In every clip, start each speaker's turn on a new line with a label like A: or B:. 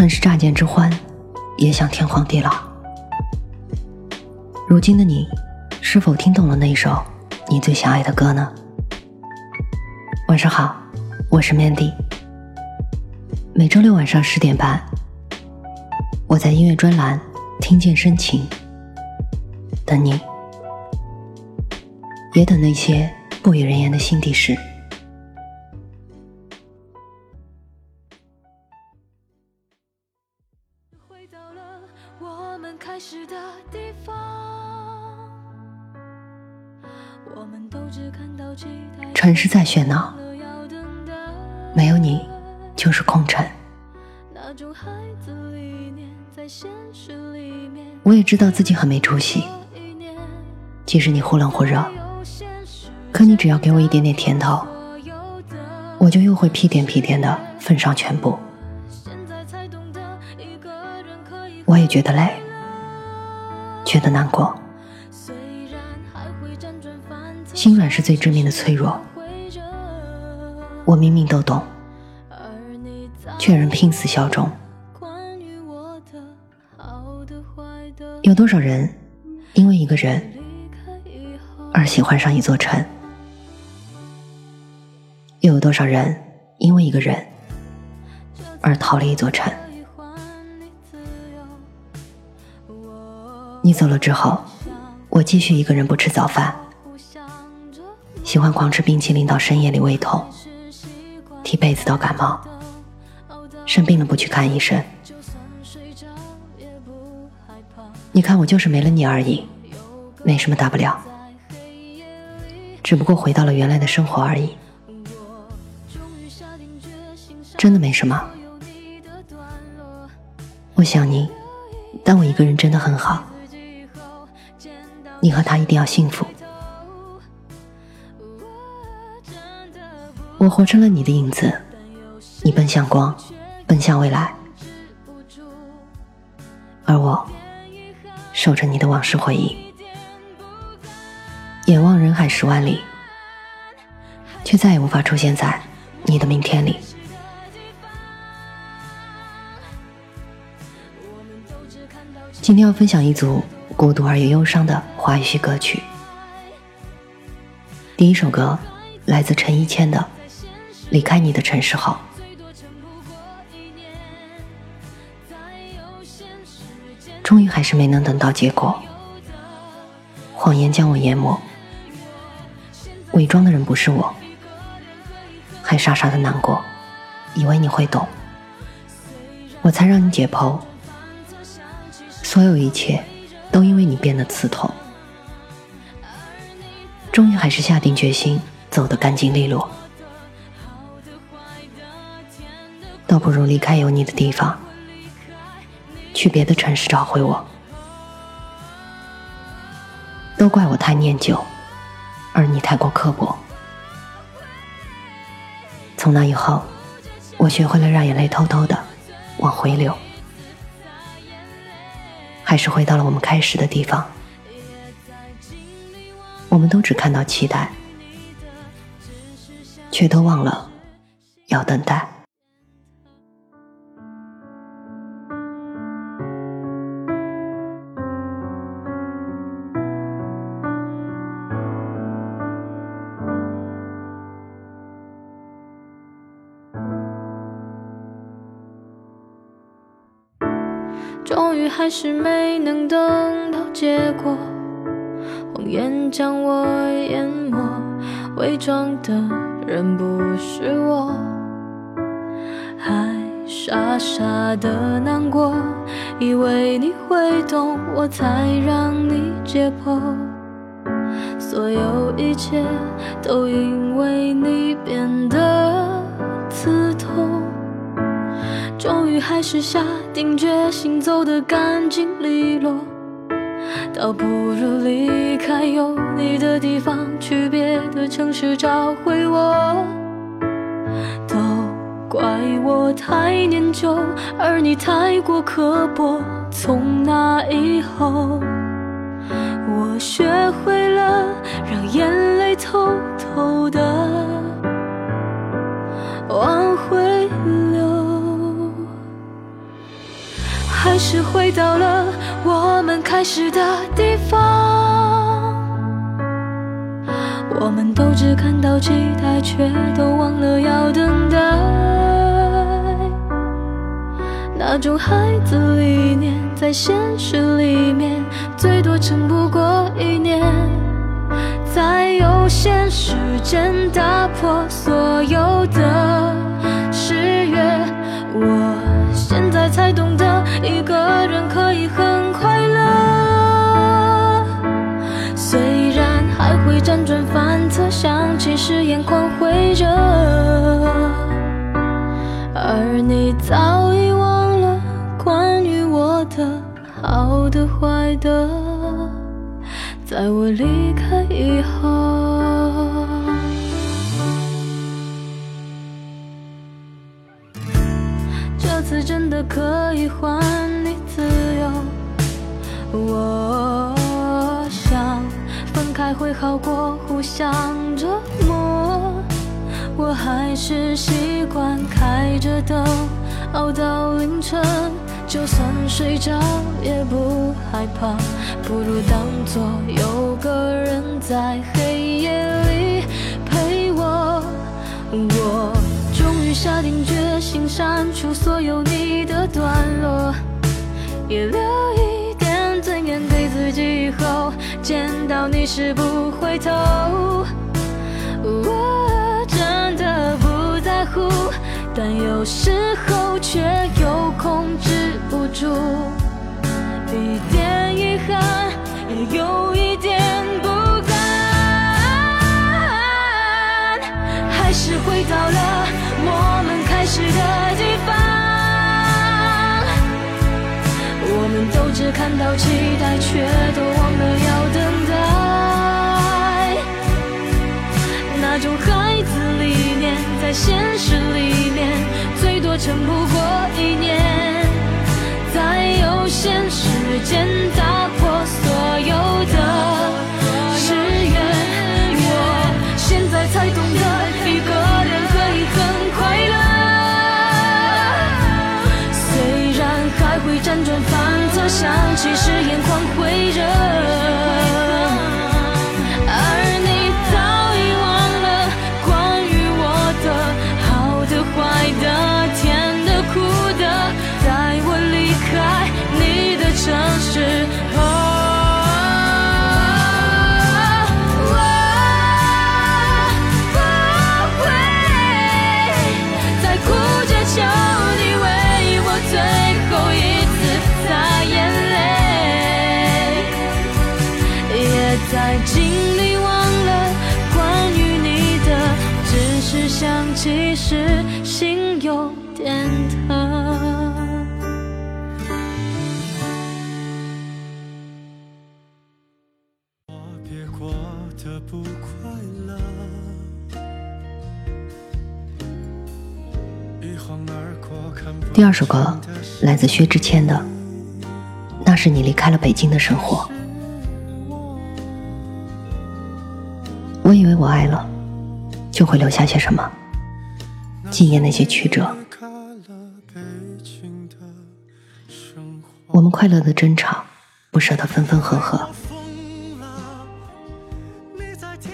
A: 曾是乍见之欢，也想天荒地老。如今的你，是否听懂了那一首你最想爱的歌呢？晚上好，我是 Mandy。每周六晚上十点半，我在音乐专栏听见深情，等你，也等那些不与人言的心底事。城市再喧闹，没有你就是空城。我也知道自己很没出息，即使你忽冷忽热，可你只要给我一点点甜头，我就又会屁颠屁颠的奉上全部。觉得累，觉得难过，心软是最致命的脆弱。我明明都懂，却仍拼死效忠。有多少人因为一个人而喜欢上一座城？又有多少人因为一个人而逃离一座城？你走了之后，我继续一个人不吃早饭，喜欢狂吃冰淇淋到深夜里胃痛。踢被子到感冒，生病了不去看医生。你看我就是没了你而已，没什么大不了，只不过回到了原来的生活而已，真的没什么。我想你，但我一个人真的很好。你和他一定要幸福。我活成了你的影子，你奔向光，奔向未来，而我守着你的往事回忆，眼望人海十万里，却再也无法出现在你的明天里。今天要分享一组孤独而又忧伤的华语系歌曲，第一首歌来自陈一谦的。离开你的城市后，终于还是没能等到结果。谎言将我淹没，伪装的人不是我，还傻傻的难过，以为你会懂，我才让你解剖。所有一切都因为你变得刺痛，终于还是下定决心走得干净利落。倒不如离开有你的地方，去别的城市找回我。都怪我太念旧，而你太过刻薄。从那以后，我学会了让眼泪偷偷的往回流，还是回到了我们开始的地方。我们都只看到期待，却都忘了要等待。
B: 还是没能等到结果，谎言将我淹没，伪装的人不是我，还傻傻的难过，以为你会懂，我才让你解剖，所有一切都因为你变得刺痛。终于还是下定决心走得干净利落，倒不如离开有你的地方，去别的城市找回我。都怪我太念旧，而你太过刻薄。从那以后，我学会了让眼泪偷偷的往回是回到了我们开始的地方。我们都只看到期待，却都忘了要等待。那种孩子理念，在现实里面，最多撑不过一年。在有限时间打破所有的誓约，我才懂得，一个人可以很快乐。虽然还会辗转反侧，想起时眼眶会热，而你早已忘了关于我的好的坏的。在我离开以后，可以还你自由。我想分开会好过互相折磨，我还是习惯开着灯熬到凌晨。就算睡着也不害怕，不如当作有个人在黑夜里陪我。我下定决心删除所有你的段落，也留一点尊严给自己，以后见到你时不回头。我真的不在乎，但有时候却又控制。不住，一点遗憾，也有一点我们开始的地方。我们都只看到期待，却都忘了要等待。那种孩子理念，在现实里面，最多撑不过一年。在有限时间打想起誓言光辉其实心有点疼。
A: 第二首歌来自薛之谦的，那是你离开了北京的生活。我以为我爱了，就会留下些什么。纪念那些曲折，我们快乐的争吵，不舍得分分合合，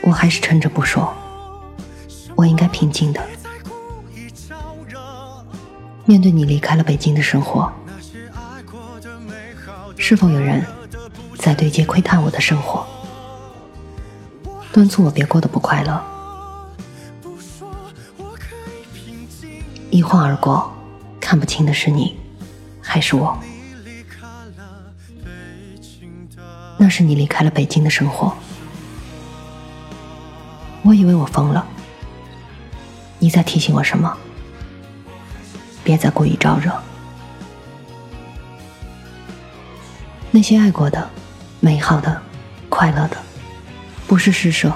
A: 我还是撑着不说。我应该平静的面对你离开了北京的生活。是否有人在对接窥探我的生活，敦促我别过得不快乐？一晃而过，看不清的是你，还是我？那是你离开了北京的生活。我以为我疯了，你在提醒我什么？别再故意招惹。那些爱过的、美好的、快乐的，不是施舍，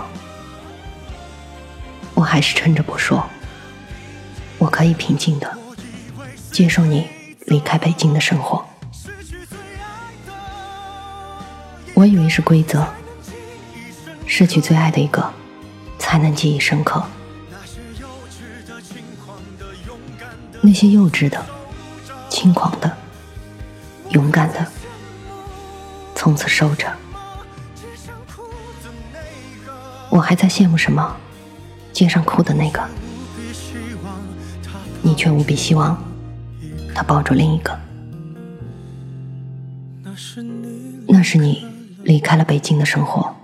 A: 我还是撑着不说。我可以平静的接受你离开北京的生活。我以为是规则，失去最爱的一个才能记忆深刻。那些幼稚的、轻狂的，勇敢的从此收着。我还在羡慕什么？街上哭的那个，你却无比希望他抱住另一个。那是你离开了北京的生活。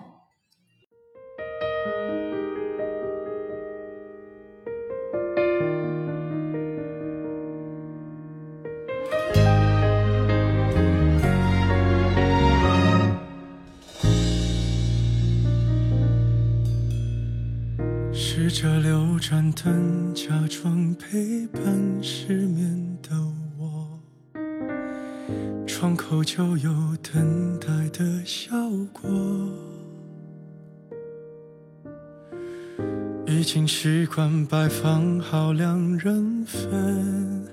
C: 已经习惯摆放好两人份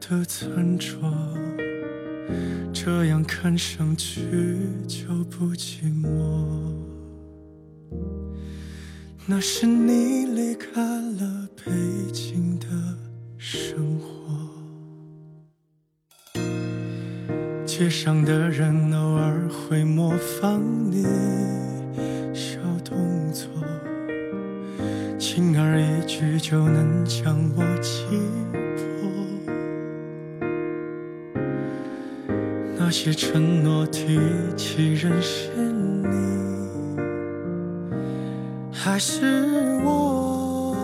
C: 的餐桌，这样看上去就不寂寞。那是你离开了北京的生活，街上的人偶尔会模仿你轻而易举就能将我击破。那些承诺提起认识你。还是我，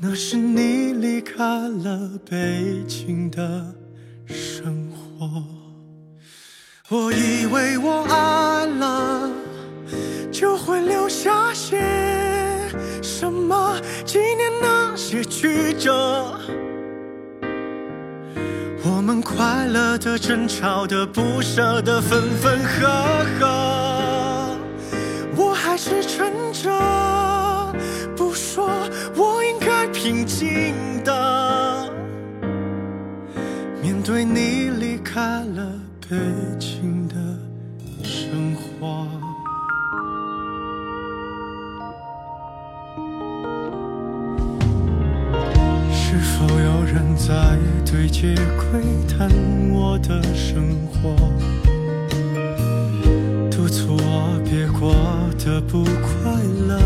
C: 那是你离开了北京的生活。我以为我曲折。我们快乐的、争吵的、不舍的、分分合合，我还是撑着不说，我应该平静的面对你离开了对街窥探我的生活，督促我别过得不快乐？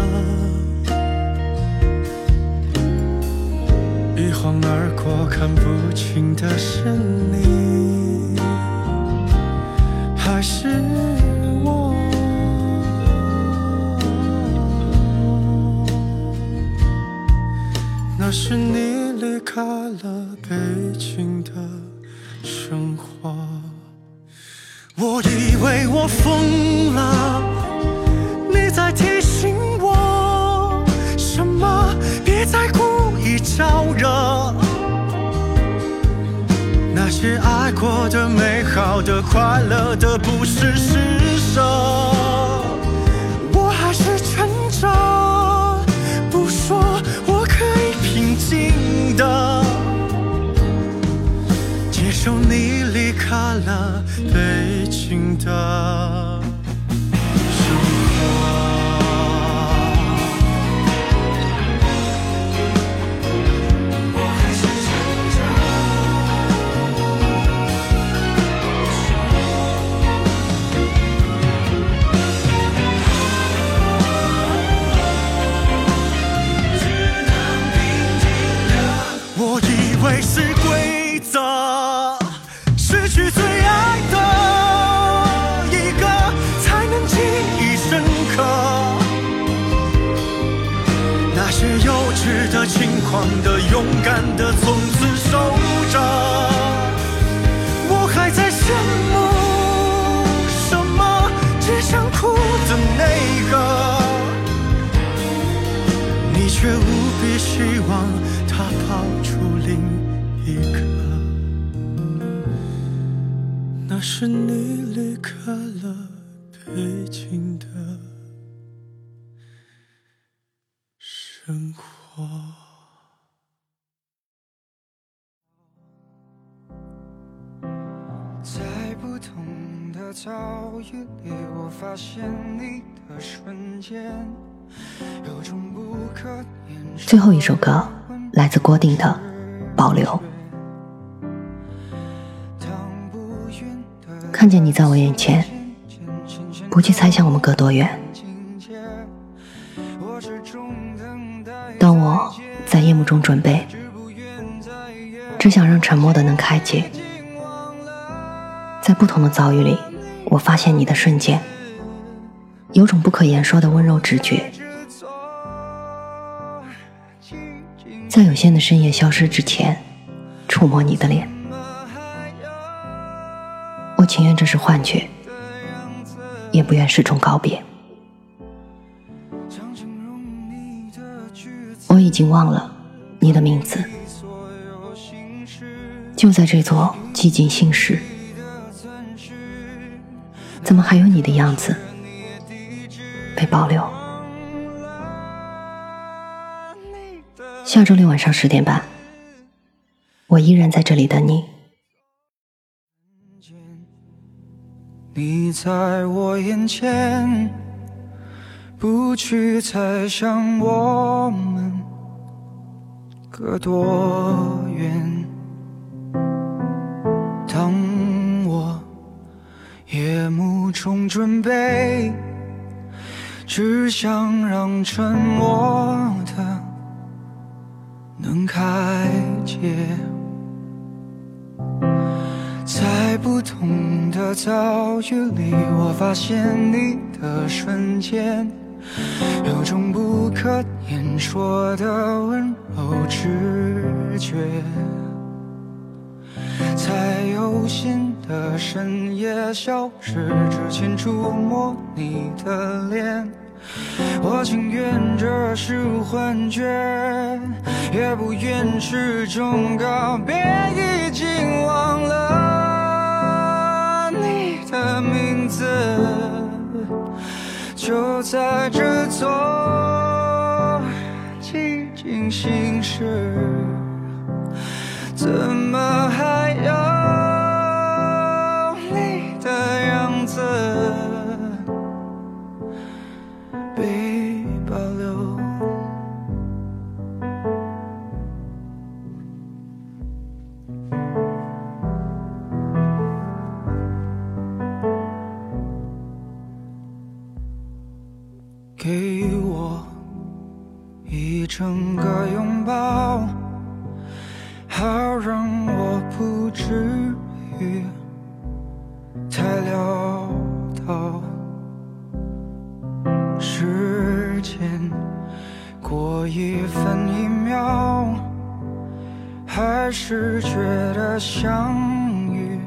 C: 一晃而过，看不清的是你，还是我？那是开了北京的生活。我以为我疯了，你在提醒我什么？别再故意招惹。那些爱过的、美好的、快乐的，不是施舍。了北京勇敢的，从此守着。我还在羡慕什么？只想哭的那个。你却无比希望他抱出另一个，那是你离开了北京的生活。
D: 同的遭遇里，我发现你的瞬间有种不可，
A: 最后一首歌来自郭定的《保留》。看见你在我眼前，不去猜想我们隔多远。当我在夜幕中准备，只想让沉默的能开解。在不同的遭遇里，我发现你的瞬间，有种不可言说的温柔直觉。在有限的深夜消失之前，触摸你的脸。我情愿这是幻觉，也不愿始终告别。我已经忘了你的名字，就在这座寂静姓氏，怎么还有你的样子被保留？下周六晚上十点半，我依然在这里等你。
D: 你在我眼前，不去猜想我们隔多远。夜幕中准备，只想让沉默的能开解。在不同的遭遇里，我发现你的瞬间，有种不可言说的温柔直觉。在有心的深夜消失之前，触摸你的脸，我情愿这是幻觉，也不愿是种告别，已经忘了你。的名字就在这座寂静心事，怎么还过一分一秒，还是觉得相遇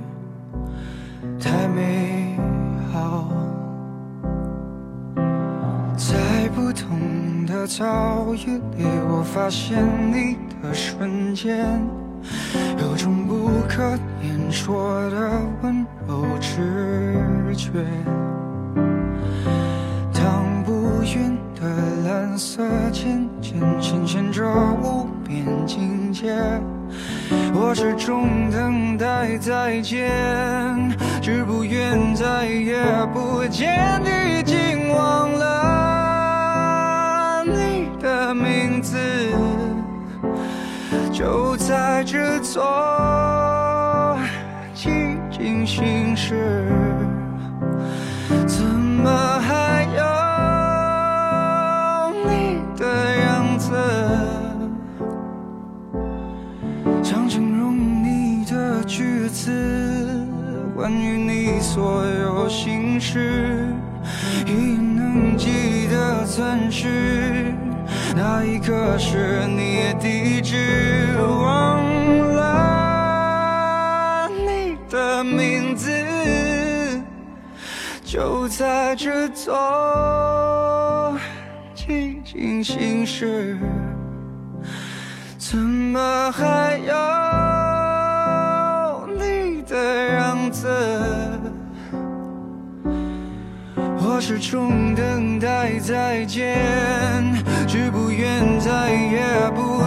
D: 太美好。在。不同的遭遇里，我发现你的瞬间，有种不可言说的温柔直觉。蓝色渐渐显现着无边境界，我始终等待再见，只不愿再也不见，已经忘了你。的名字就在这座寂静心事，心事，已能记得暂时。那一刻是你地址，忘了你的名字，就在这座寂静心事，怎么还有始终等待再见，只不愿再也不，